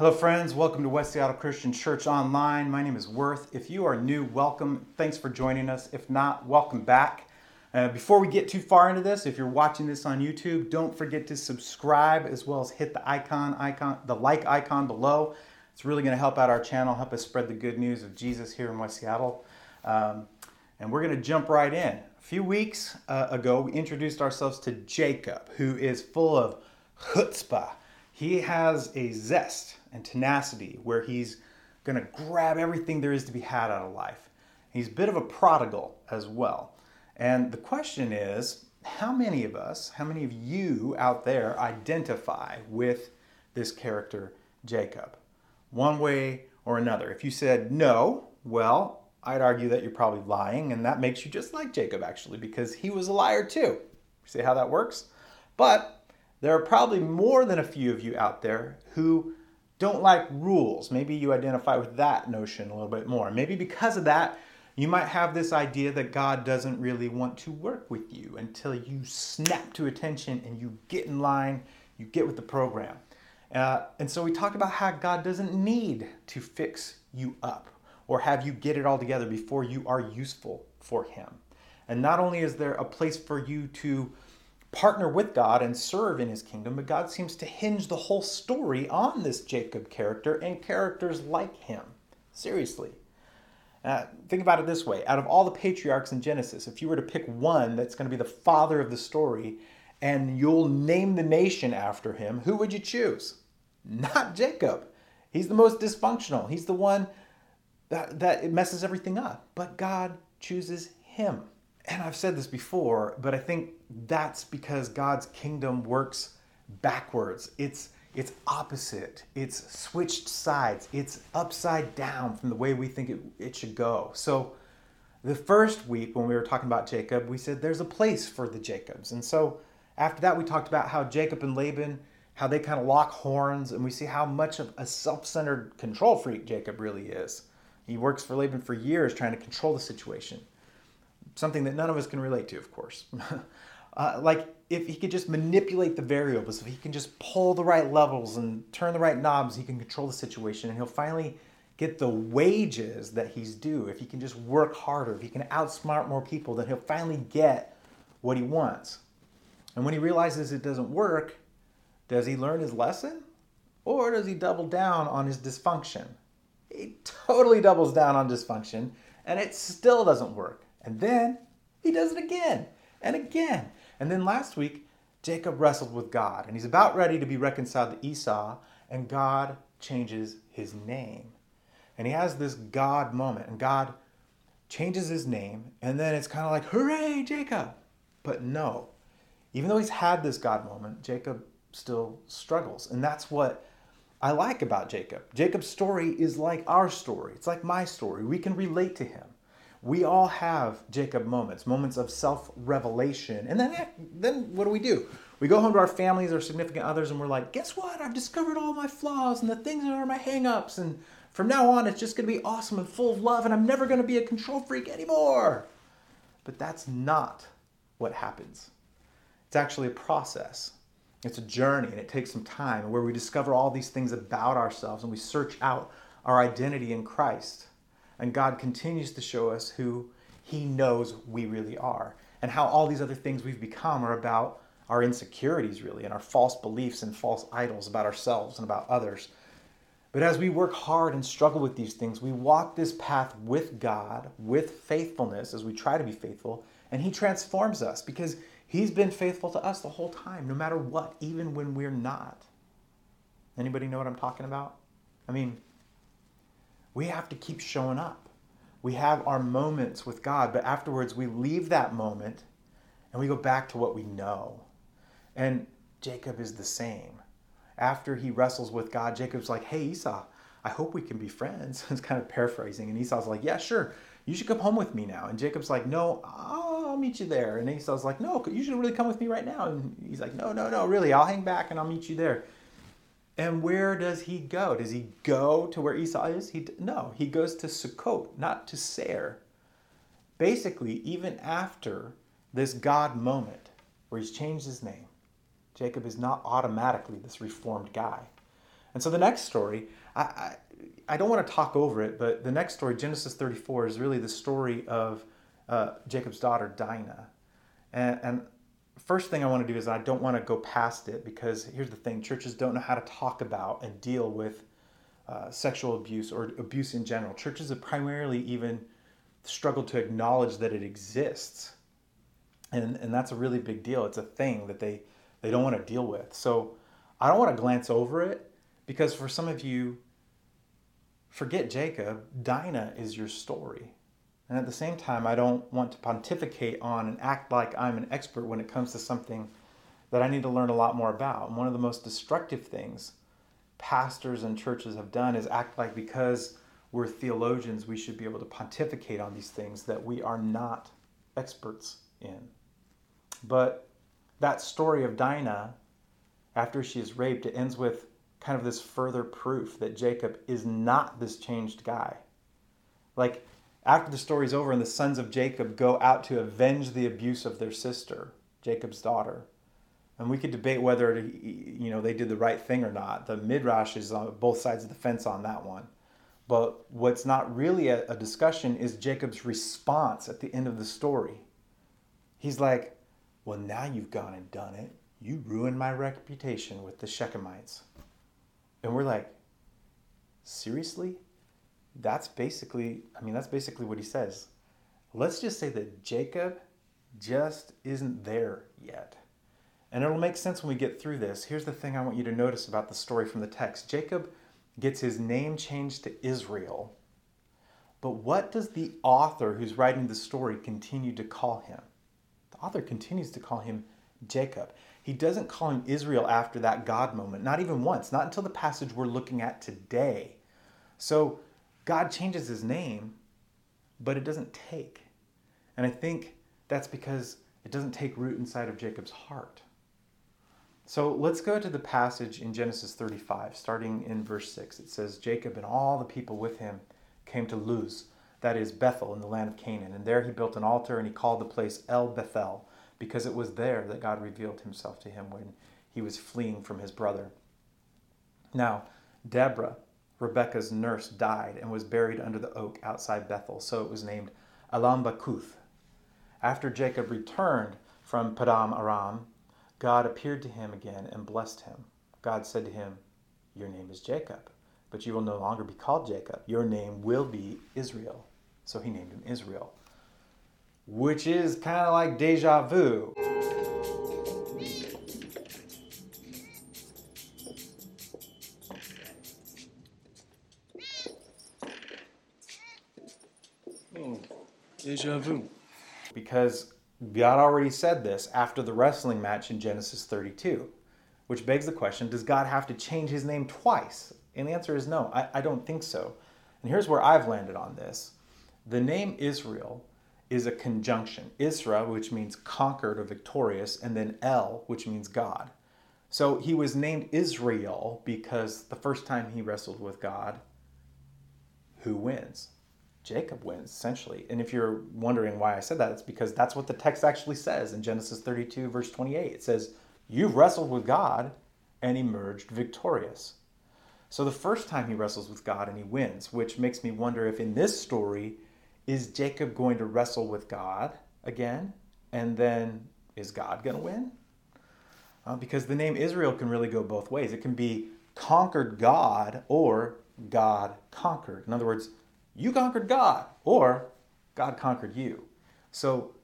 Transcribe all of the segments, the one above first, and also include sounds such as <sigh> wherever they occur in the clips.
Hello, friends. Welcome to West Seattle Christian Church Online. My name is Worth. If you are new, welcome. Thanks for joining us. If not, welcome back. Uh, before we get too far into this, if you're watching this on YouTube, don't forget to subscribe as well as hit the icon, icon, the like icon below. It's really going to help out our channel, help us spread the good news of Jesus here in West Seattle. Um, and we're going to jump right in. A few weeks uh, ago, we introduced ourselves to Jacob, who is full of chutzpah. He has a zest and tenacity where he's going to grab everything there is to be had out of life. He's a bit of a prodigal as well. And the question is how many of us, how many of you out there identify with this character, Jacob? One way or another. If you said no, well, I'd argue that you're probably lying, and that makes you just like Jacob, actually, because he was a liar too. See how that works? But there are probably more than a few of you out there who don't like rules. Maybe you identify with that notion a little bit more. Maybe because of that, you might have this idea that God doesn't really want to work with you until you snap to attention and you get in line, you get with the program. Uh, and so we talked about how God doesn't need to fix you up or have you get it all together before you are useful for Him. And not only is there a place for you to partner with God and serve in his kingdom, but God seems to hinge the whole story on this Jacob character and characters like him. Seriously. Uh, think about it this way out of all the patriarchs in Genesis, if you were to pick one that's going to be the father of the story and you'll name the nation after him, who would you choose? Not Jacob. He's the most dysfunctional. He's the one that, that messes everything up. But God chooses him and I've said this before, but I think that's because God's kingdom works backwards. It's it's opposite. It's switched sides. It's upside down from the way we think it, it should go. So the first week when we were talking about Jacob, we said there's a place for the Jacobs. And so after that we talked about how Jacob and Laban, how they kind of lock horns and we see how much of a self-centered control freak Jacob really is. He works for Laban for years trying to control the situation something that none of us can relate to, of course. <laughs> uh, like if he could just manipulate the variables, if he can just pull the right levels and turn the right knobs, he can control the situation and he'll finally get the wages that he's due. If he can just work harder, if he can outsmart more people, then he'll finally get what he wants. And when he realizes it doesn't work, does he learn his lesson? Or does he double down on his dysfunction? He totally doubles down on dysfunction and it still doesn't work. And then he does it again and again. And then last week, Jacob wrestled with God and he's about ready to be reconciled to Esau, and God changes his name. And he has this God moment, and God changes his name, and then it's kind of like, hooray, Jacob! But no, even though he's had this God moment, Jacob still struggles. And that's what I like about Jacob. Jacob's story is like our story, it's like my story. We can relate to him we all have Jacob moments, moments of self revelation. And then, eh, then what do we do? We go home to our families, our significant others, and we're like, guess what? I've discovered all my flaws and the things that are my hangups. And from now on, it's just going to be awesome and full of love, and I'm never going to be a control freak anymore. But that's not what happens. It's actually a process. It's a journey, and it takes some time where we discover all these things about ourselves and we search out our identity in Christ. And God continues to show us who He knows we really are and how all these other things we've become are about our insecurities, really, and our false beliefs and false idols about ourselves and about others. But as we work hard and struggle with these things, we walk this path with God, with faithfulness, as we try to be faithful, and He transforms us because He's been faithful to us the whole time, no matter what, even when we're not. Anybody know what I'm talking about? I mean, we have to keep showing up. We have our moments with God, but afterwards we leave that moment and we go back to what we know. And Jacob is the same. After he wrestles with God, Jacob's like, hey, Esau, I hope we can be friends. <laughs> it's kind of paraphrasing. And Esau's like, yeah, sure. You should come home with me now. And Jacob's like, no, I'll meet you there. And Esau's like, no, you should really come with me right now. And he's like, no, no, no, really, I'll hang back and I'll meet you there. And where does he go? Does he go to where Esau is? He, no, he goes to Sukkot, not to Seir. Basically, even after this God moment where he's changed his name, Jacob is not automatically this reformed guy. And so the next story, I, I, I don't want to talk over it, but the next story, Genesis 34, is really the story of uh, Jacob's daughter, Dinah. And, and first thing I want to do is I don't want to go past it because here's the thing churches don't know how to talk about and deal with uh, sexual abuse or abuse in general. Churches have primarily even struggled to acknowledge that it exists. And, and that's a really big deal. It's a thing that they, they don't want to deal with. So I don't want to glance over it because for some of you, forget Jacob, Dinah is your story. And at the same time, I don't want to pontificate on and act like I'm an expert when it comes to something that I need to learn a lot more about. And one of the most destructive things pastors and churches have done is act like because we're theologians, we should be able to pontificate on these things that we are not experts in. But that story of Dinah, after she is raped, it ends with kind of this further proof that Jacob is not this changed guy. Like, after the story's over and the sons of Jacob go out to avenge the abuse of their sister, Jacob's daughter, and we could debate whether you know they did the right thing or not. The midrash is on both sides of the fence on that one. But what's not really a, a discussion is Jacob's response at the end of the story. He's like, "Well, now you've gone and done it. You ruined my reputation with the Shechemites." And we're like, "Seriously?" That's basically, I mean, that's basically what he says. Let's just say that Jacob just isn't there yet. And it'll make sense when we get through this. Here's the thing I want you to notice about the story from the text Jacob gets his name changed to Israel. But what does the author who's writing the story continue to call him? The author continues to call him Jacob. He doesn't call him Israel after that God moment, not even once, not until the passage we're looking at today. So God changes his name, but it doesn't take. And I think that's because it doesn't take root inside of Jacob's heart. So let's go to the passage in Genesis 35, starting in verse 6. It says, Jacob and all the people with him came to Luz, that is Bethel in the land of Canaan. And there he built an altar and he called the place El Bethel, because it was there that God revealed himself to him when he was fleeing from his brother. Now, Deborah, Rebekah's nurse, died and was buried under the oak outside Bethel, so it was named Allon-bachuth. After Jacob returned from Paddan Aram, God appeared to him again and blessed him. God said to him, Your name is Jacob, but you will no longer be called Jacob. Your name will be Israel. So he named him Israel, which is kind of like deja vu. Deja vu. Because God already said this after the wrestling match in Genesis 32, which begs the question does God have to change his name twice? And the answer is no, I, I don't think so. And here's where I've landed on this the name Israel is a conjunction Isra, which means conquered or victorious, and then El, which means God. So he was named Israel because the first time he wrestled with God, who wins? Jacob wins, essentially. And if you're wondering why I said that, it's because that's what the text actually says in Genesis 32, verse 28. It says, You've wrestled with God and emerged victorious. So the first time he wrestles with God and he wins, which makes me wonder if in this story, is Jacob going to wrestle with God again? And then is God going to win? Uh, because the name Israel can really go both ways. It can be conquered God or God conquered. In other words, you conquered God, or God conquered you. So,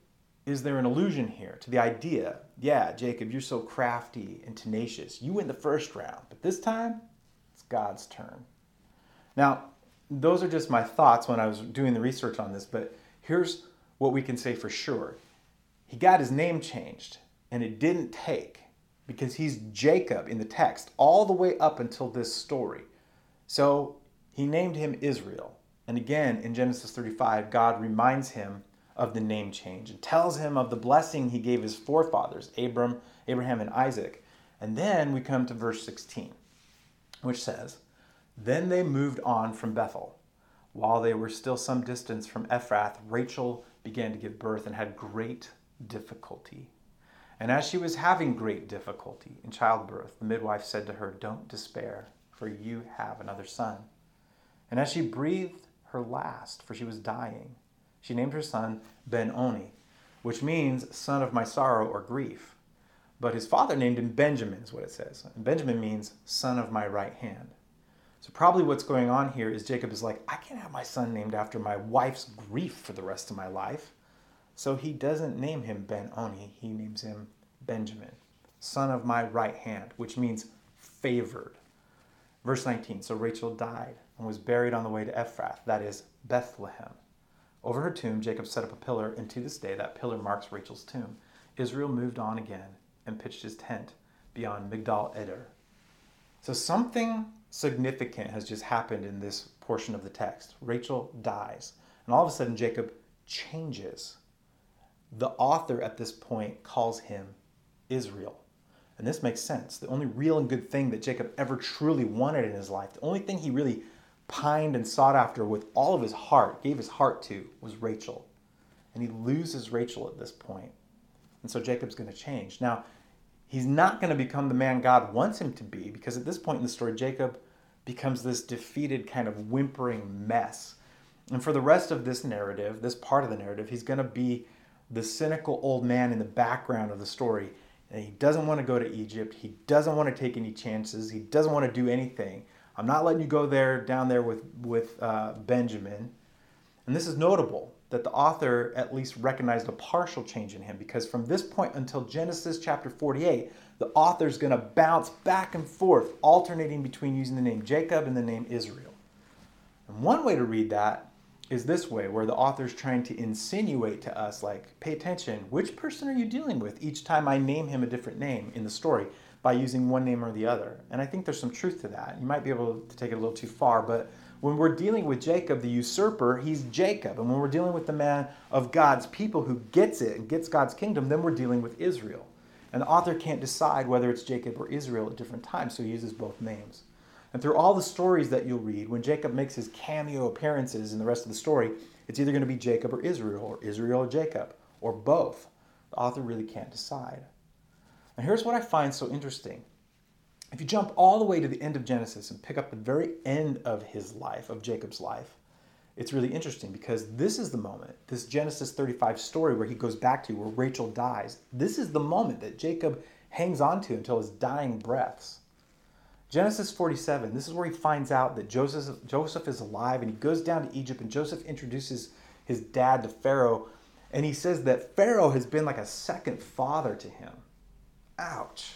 is there an illusion here to the idea? Yeah, Jacob, you're so crafty and tenacious. You win the first round, but this time it's God's turn. Now, those are just my thoughts when I was doing the research on this, but here's what we can say for sure. He got his name changed, and it didn't take because he's Jacob in the text all the way up until this story. So he named him Israel. And again, in Genesis 35, God reminds him of the name change and tells him of the blessing he gave his forefathers, Abram, Abraham, and Isaac. And then we come to verse 16, which says, Then they moved on from Bethel. While they were still some distance from Ephrath, Rachel began to give birth and had great difficulty. And as she was having great difficulty in childbirth, the midwife said to her, Don't despair. for you have another son. And as she breathed her last, for she was dying, she named her son Ben Oni, which means son of my sorrow or grief. But his father named him Benjamin, is what it says. And Benjamin means son of my right hand. So, probably what's going on here is Jacob is like, I can't have my son named after my wife's grief for the rest of my life. So, he doesn't name him Ben Oni, he names him Benjamin, son of my right hand, which means favored. Verse 19 So Rachel died and was buried on the way to Ephrath, that is, Bethlehem. Over her tomb, Jacob set up a pillar, and to this day that pillar marks Rachel's tomb. Israel moved on again and pitched his tent beyond Migdal Eder. So something significant has just happened in this portion of the text. Rachel dies, and all of a sudden Jacob changes. The author at this point calls him Israel. And this makes sense. The only real and good thing that Jacob ever truly wanted in his life, the only thing he really pined and sought after with all of his heart, gave his heart to, was Rachel. And he loses Rachel at this point. And so Jacob's going to change. Now, he's not going to become the man God wants him to be because at this point in the story, Jacob becomes this defeated, kind of whimpering mess. And for the rest of this narrative, this part of the narrative, he's going to be the cynical old man in the background of the story and he doesn't want to go to Egypt. He doesn't want to take any chances. He doesn't want to do anything. I'm not letting you go there, down there with, with uh, Benjamin. And this is notable that the author at least recognized a partial change in him because from this point until Genesis chapter 48, the author is going to bounce back and forth, alternating between using the name Jacob and the name Israel. And one way to read that is this way, where the author is trying to insinuate to us, like, pay attention, which person are you dealing with each time I name him a different name in the story by using one name or the other? And I think there's some truth to that. You might be able to take it a little too far, but when we're dealing with Jacob, the usurper, he's Jacob. And when we're dealing with the man of God's people who gets it and gets God's kingdom, then we're dealing with Israel. And the author can't decide whether it's Jacob or Israel at different times, so he uses both names. And through all the stories that you'll read, when Jacob makes his cameo appearances in the rest of the story, it's either going to be Jacob or Israel, or Israel or Jacob, or both. The author really can't decide. Now, here's what I find so interesting. If you jump all the way to the end of Genesis and pick up the very end of his life, of Jacob's life, it's really interesting because this is the moment, this Genesis 35 story where he goes back to, where Rachel dies. This is the moment that Jacob hangs on to until his dying breaths. Genesis 47, this is where he finds out that Joseph, Joseph is alive and he goes down to Egypt and Joseph introduces his dad to Pharaoh and he says that Pharaoh has been like a second father to him. Ouch.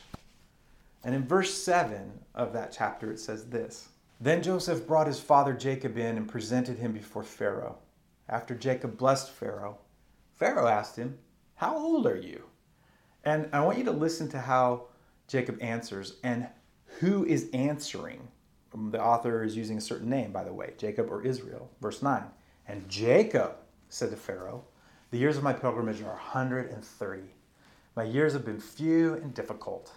And in verse 7 of that chapter, it says this Then Joseph brought his father Jacob in and presented him before Pharaoh. After Jacob blessed Pharaoh, Pharaoh asked him, How old are you? And I want you to listen to how Jacob answers and who is answering? Um, the author is using a certain name, by the way, Jacob or Israel. Verse 9. And Jacob said to Pharaoh, The years of my pilgrimage are 130. My years have been few and difficult.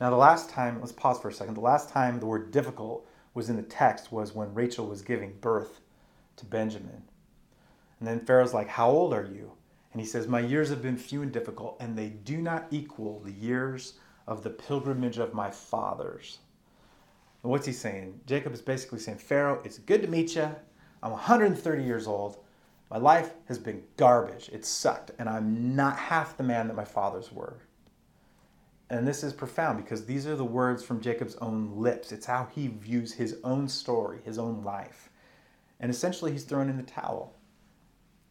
Now, the last time, let's pause for a second. The last time the word difficult was in the text was when Rachel was giving birth to Benjamin. And then Pharaoh's like, How old are you? And he says, My years have been few and difficult, and they do not equal the years of the pilgrimage of my fathers. And what's he saying? Jacob is basically saying, Pharaoh, it's good to meet you. I'm 130 years old. My life has been garbage. It sucked. And I'm not half the man that my fathers were. And this is profound because these are the words from Jacob's own lips. It's how he views his own story, his own life. And essentially, he's thrown in the towel.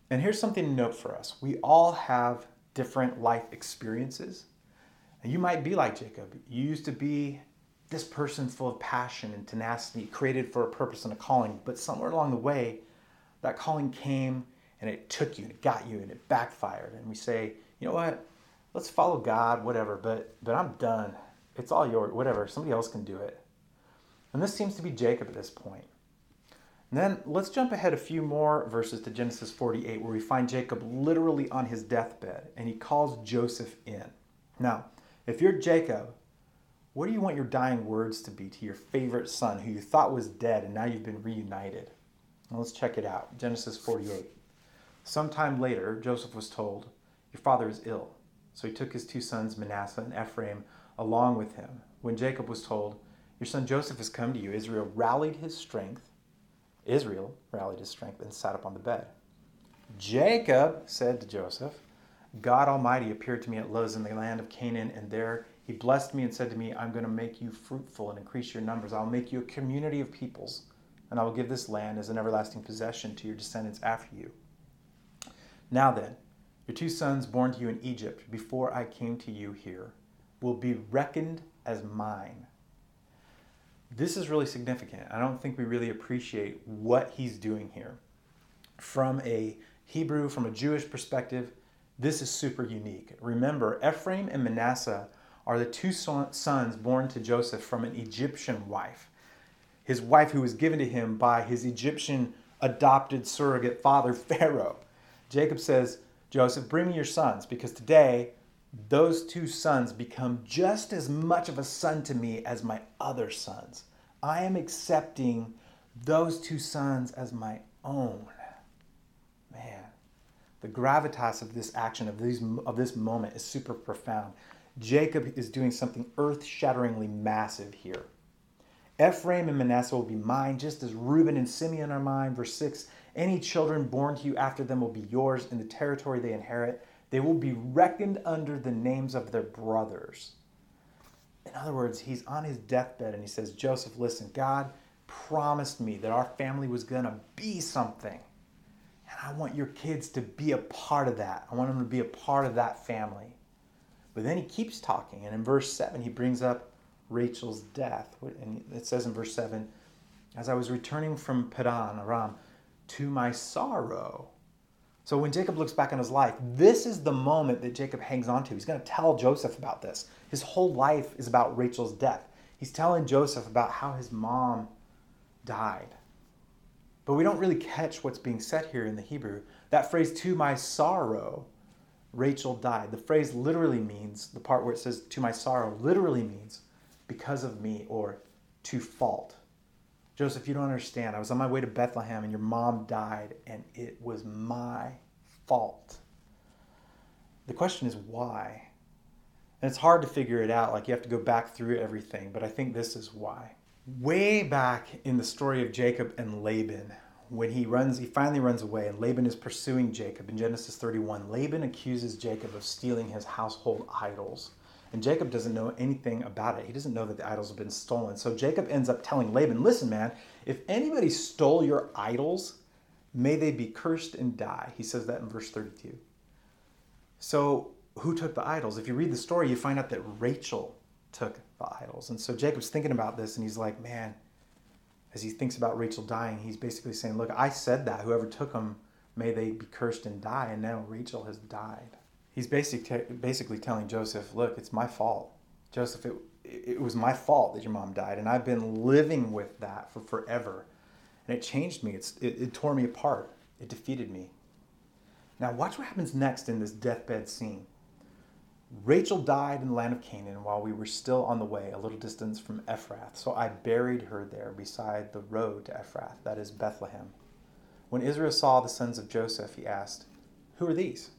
And here's something to note for us we all have different life experiences and you might be like Jacob. You used to be this person full of passion and tenacity, created for a purpose and a calling, but somewhere along the way, that calling came and it took you and it got you and it backfired. And we say, you know what? Let's follow God, whatever, but but I'm done. It's all yours, whatever. Somebody else can do it. And this seems to be Jacob at this point. And then let's jump ahead a few more verses to Genesis 48, where we find Jacob literally on his deathbed and he calls Joseph in. Now, if you're Jacob, what do you want your dying words to be to your favorite son who you thought was dead and now you've been reunited? Well, let's check it out. Genesis 48. Sometime later, Joseph was told, Your father is ill. So he took his two sons, Manasseh and Ephraim, along with him. When Jacob was told, Your son Joseph has come to you. Israel rallied his strength. Israel rallied his strength and sat up on the bed. Jacob said to Joseph, God Almighty appeared to me at Luz in the land of Canaan, and there he blessed me and said to me, I'm going to make you fruitful and increase your numbers. I'll make you a community of peoples, and I will give this land as an everlasting possession to your descendants after you. Now then, your two sons born to you in Egypt before I came to you here will be reckoned as mine. This is really significant. I don't think we really appreciate what he's doing here. From a Hebrew, from a Jewish perspective, this is super unique. Remember, Ephraim and Manasseh are the two sons born to Joseph from an Egyptian wife. His wife, who was given to him by his Egyptian adopted surrogate father, <laughs> Pharaoh. Jacob says, Joseph, bring me your sons, because today those two sons become just as much of a son to me as my other sons. I am accepting those two sons as my own. Man, the gravitas of this action, of, these, of this moment, is super profound. Jacob is doing something earth shatteringly massive here. Ephraim and Manasseh will be mine, just as Reuben and Simeon are mine. Verse 6 Any children born to you after them will be yours in the territory they inherit. They will be reckoned under the names of their brothers. In other words, he's on his deathbed and he says, Joseph, listen, God promised me that our family was going to be something. And I want your kids to be a part of that. I want them to be a part of that family. But then he keeps talking. And in verse 7, he brings up Rachel's death. And it says in verse 7 As I was returning from Padan Aram to my sorrow, so when Jacob looks back on his life, this is the moment that Jacob hangs on to. He's going to tell Joseph about this. His whole life is about Rachel's death. He's telling Joseph about how his mom died. But we don't really catch what's being said here in the Hebrew. That phrase, to my sorrow, Rachel died. The phrase literally means, the part where it says, to my sorrow, literally means because of me or to fault. Joseph, you don't understand. I was on my way to Bethlehem and your mom died, and it was my fault. The question is why? And it's hard to figure it out. Like you have to go back through everything, but I think this is why. Way back in the story of Jacob and Laban, when he runs, he finally runs away, and Laban is pursuing Jacob in Genesis 31. Laban accuses Jacob of stealing his household idols. And Jacob doesn't know anything about it. He doesn't know that the idols have been stolen. So Jacob ends up telling Laban, listen, man, if anybody stole your idols, may they be cursed and die. He says that in verse 32. So who took the idols? If you read the story, you find out that Rachel took the idols. And so Jacob's thinking about this and he's like, man, as he thinks about Rachel dying, he's basically saying, look, I said that. Whoever took them, may they be cursed and die. And now Rachel has died he's basically basically telling Joseph, "Look, it's my fault, Joseph. It it was my fault that your mom died, and I've been living with that for forever, and it changed me. It's it, it tore me apart. It defeated me. Now watch what happens next in this deathbed scene. Rachel died in the land of Canaan while we were still on the way, a little distance from Ephrath. So I buried her there beside the road to Ephrath, that is Bethlehem. When Israel saw the sons of Joseph, he asked, Who are these?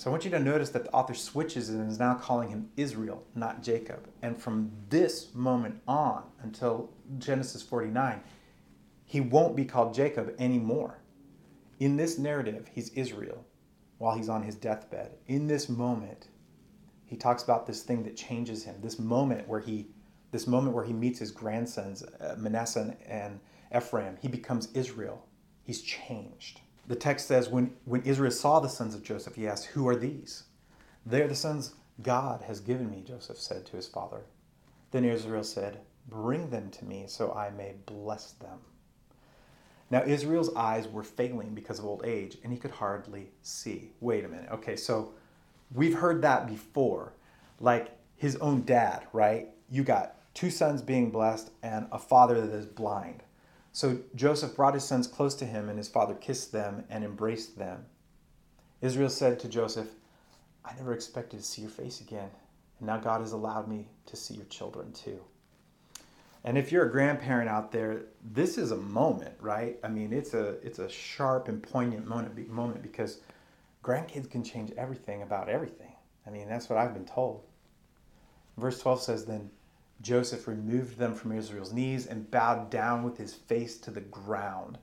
So I want you to notice that the author switches and is now calling him Israel, not Jacob. And from this moment on until Genesis 49, he won't be called Jacob anymore. In this narrative, he's Israel while he's on his deathbed. In this moment, he talks about this thing that changes him, this moment where he this moment where he meets his grandsons, uh, Manasseh and Ephraim, he becomes Israel. He's changed the text says, when, when Israel saw the sons of Joseph, he asked, Who are these? They are the sons God has given me, Joseph said to his father. Then Israel said, Bring them to me so I may bless them. Now Israel's eyes were failing because of old age, and he could hardly see. Wait a minute. Okay, so we've heard that before. Like his own dad, right? You got two sons being blessed and a father that is blind. So Joseph brought his sons close to him, and his father kissed them and embraced them. Israel said to Joseph, I never expected to see your face again, and now God has allowed me to see your children too. And if you're a grandparent out there, this is a moment, right? I mean, it's a it's a sharp and poignant moment moment because grandkids can change everything about everything. I mean, that's what I've been told. Verse 12 says then Joseph removed them from Israel's knees and bowed down with his face to the ground.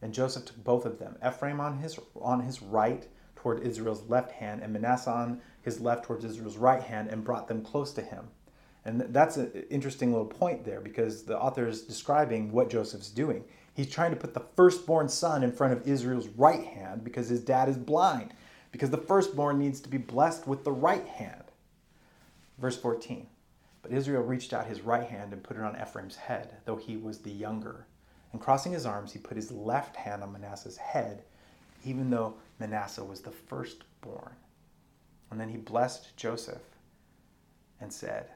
And Joseph took both of them, Ephraim on his, on his right toward Israel's left hand, and Manasseh on his left towards Israel's right hand, and brought them close to him. And that's an interesting little point there because the author is describing what Joseph's doing. He's trying to put the firstborn son in front of Israel's right hand because his dad is blind, because the firstborn needs to be blessed with the right hand. Verse 14 But Israel reached out his right hand and put it on Ephraim's head, though he was the younger. And crossing his arms, he put his left hand on Manasseh's head, even though Manasseh was the firstborn. And then he blessed Joseph and said,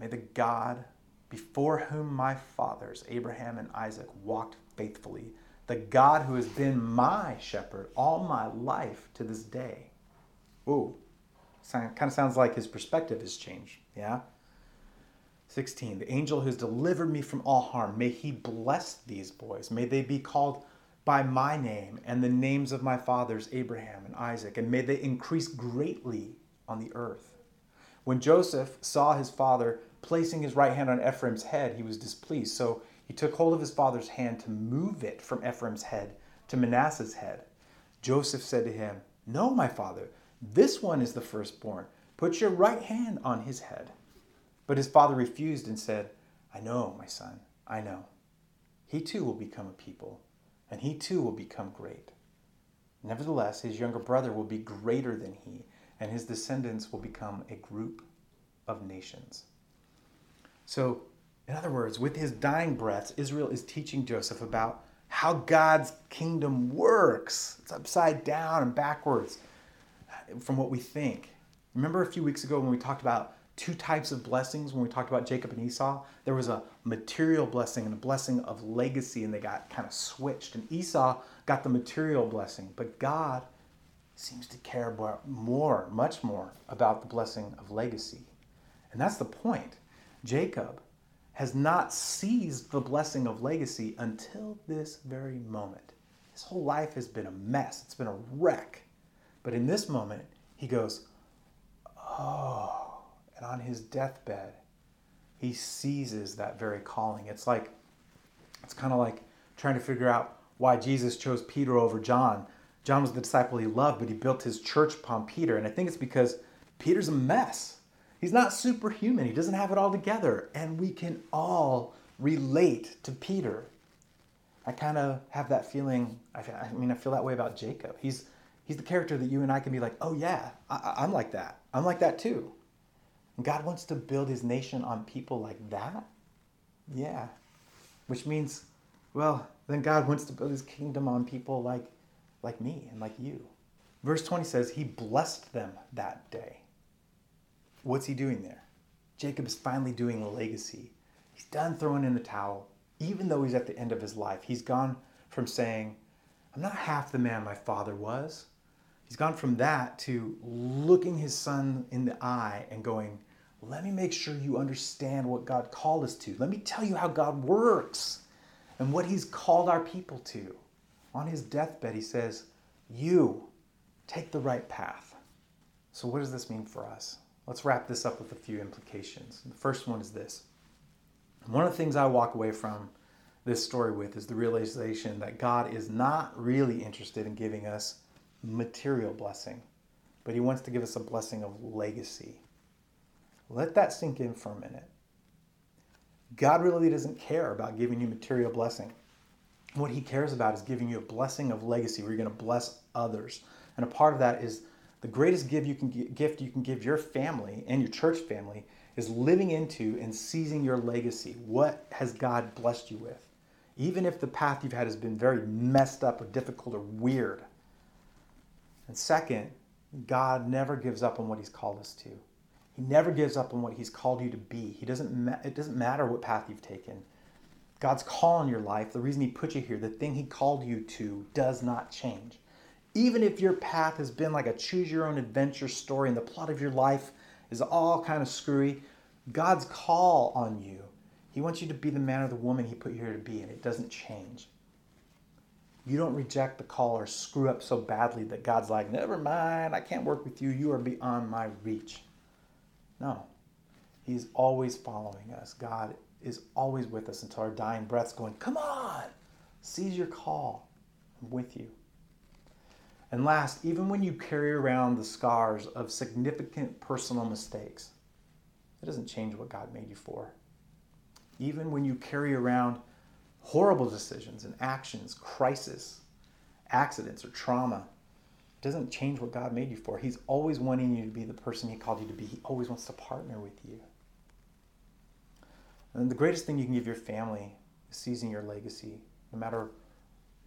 May the God before whom my fathers, Abraham and Isaac, walked faithfully, the God who has been my shepherd all my life to this day. Ooh, kind of sounds like his perspective has changed, yeah? 16, the angel who has delivered me from all harm, may he bless these boys. May they be called by my name and the names of my fathers, Abraham and Isaac, and may they increase greatly on the earth. When Joseph saw his father placing his right hand on Ephraim's head, he was displeased. So he took hold of his father's hand to move it from Ephraim's head to Manasseh's head. Joseph said to him, No, my father, this one is the firstborn. Put your right hand on his head. But his father refused and said, I know, my son, I know. He too will become a people, and he too will become great. Nevertheless, his younger brother will be greater than he and his descendants will become a group of nations. So, in other words, with his dying breaths, Israel is teaching Joseph about how God's kingdom works. It's upside down and backwards from what we think. Remember a few weeks ago when we talked about two types of blessings when we talked about Jacob and Esau? There was a material blessing and a blessing of legacy, and they got kind of switched. And Esau got the material blessing, but God seems to care more, much more, about the blessing of legacy. And that's the point. Jacob has not seized the blessing of legacy until this very moment. His whole life has been a mess, it's been a wreck. But in this moment, he goes, Oh, and on his deathbed, he seizes that very calling. It's like, it's kind of like trying to figure out why Jesus chose Peter over John John was the disciple he loved, but he built his church upon Peter. And I think it's because Peter's a mess. He's not superhuman, he doesn't have it all together. And we can all relate to Peter. I kind of have that feeling. I, mean, I feel that way about Jacob. He's, he's the character that you and I can be like, oh, yeah, I, I'm like that. I'm like that too. And God wants to build his nation on people like that? Yeah. Which means, well, then God wants to build his kingdom on people like like me and like you. Verse 20 says, He blessed them that day. What's he doing there? Jacob is finally doing a legacy. He's done throwing in the towel, even though he's at the end of his life. He's gone from saying, I'm not half the man my father was. He's gone from that to looking his son in the eye and going, Let me make sure you understand what God called us to. Let me tell you how God works and what he's called our people to on his deathbed, he says, You take the right path. So, what does this mean for us? Let's wrap this up with a few implications. The first one is this one of the things I walk away from this story with is the realization that God is not really interested in giving us material blessing, but He wants to give us a blessing of legacy. Let that sink in for a minute. God really doesn't care about giving you material blessing what he cares about is giving you a blessing of legacy where you're going to bless others. And a part of that is the greatest gift you can gift you can give your family and your church family is living into and seizing your legacy. What has God blessed you with? Even if the path you've had has been very messed up or difficult or weird. And second, God never gives up on what he's called us to. He never gives up on what he's called you to be. He doesn't ma- it doesn't matter what path you've taken. God's call on your life, the reason He put you here, the thing He called you to, does not change. Even if your path has been like a choose your own adventure story and the plot of your life is all kind of screwy, God's call on you, He wants you to be the man or the woman He put you here to be, and it doesn't change. You don't reject the call or screw up so badly that God's like, never mind, I can't work with you. You are beyond my reach. No. He's always following us. God is always with us until our dying breaths going, Come on, seize your call. I'm with you. And last, even when you carry around the scars of significant personal mistakes, it doesn't change what God made you for. Even when you carry around horrible decisions and actions, crisis, accidents, or trauma, it doesn't change what God made you for. He's always wanting you to be the person He called you to be. He always wants to partner with you. And the greatest thing you can give your family is seizing your legacy, no matter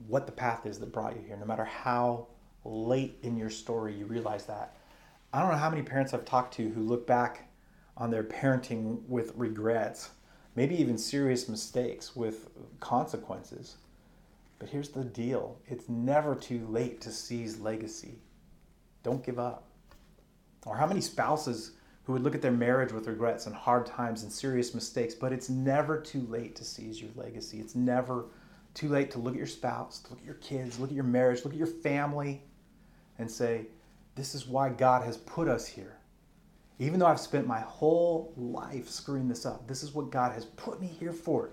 what the path is that brought you here, no matter how late in your story you realize that. I don't know how many parents I've talked to who look back on their parenting with regrets, maybe even serious mistakes with consequences. But here's the deal it's never too late to seize legacy. Don't give up. Or how many spouses who would look at their marriage with regrets and hard times and serious mistakes, but it's never too late to seize your legacy. It's never too late to look at your spouse, look at your kids, look at your marriage, look at your family, and say, This is why God has put us here. Even though I've spent my whole life screwing this up, this is what God has put me here for.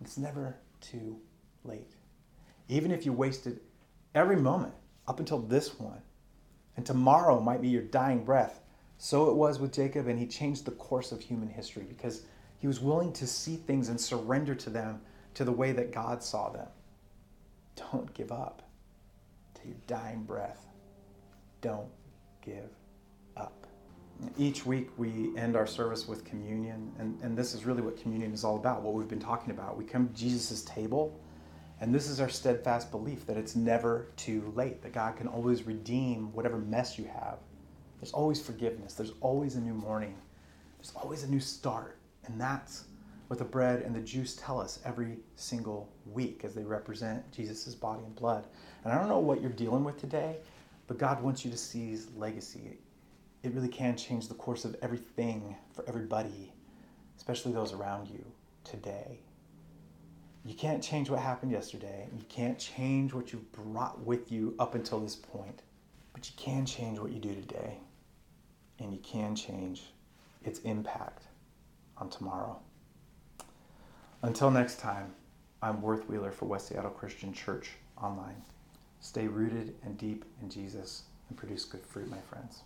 It's never too late. Even if you wasted every moment up until this one, and tomorrow might be your dying breath, so it was with Jacob, and he changed the course of human history because he was willing to see things and surrender to them to the way that God saw them. Don't give up to your dying breath. Don't give. Each week we end our service with communion, and, and this is really what communion is all about, what we've been talking about. We come to Jesus' table, and this is our steadfast belief that it's never too late, that God can always redeem whatever mess you have there's always forgiveness. There's always a new morning. There's always a new start. And that's what the bread and the juice tell us every single week as they represent Jesus' body and blood. And I don't know what you're dealing with today, but God wants you to seize legacy. It really can change the course of everything for everybody, especially those around you today. You can't change what happened yesterday. You can't change what you've brought with you up until this point. But you can change what you do today and you can change its impact on tomorrow. Until next time, I'm Worth Wheeler for West Seattle Christian Church Online. Stay rooted and deep in Jesus and produce good fruit, my friends.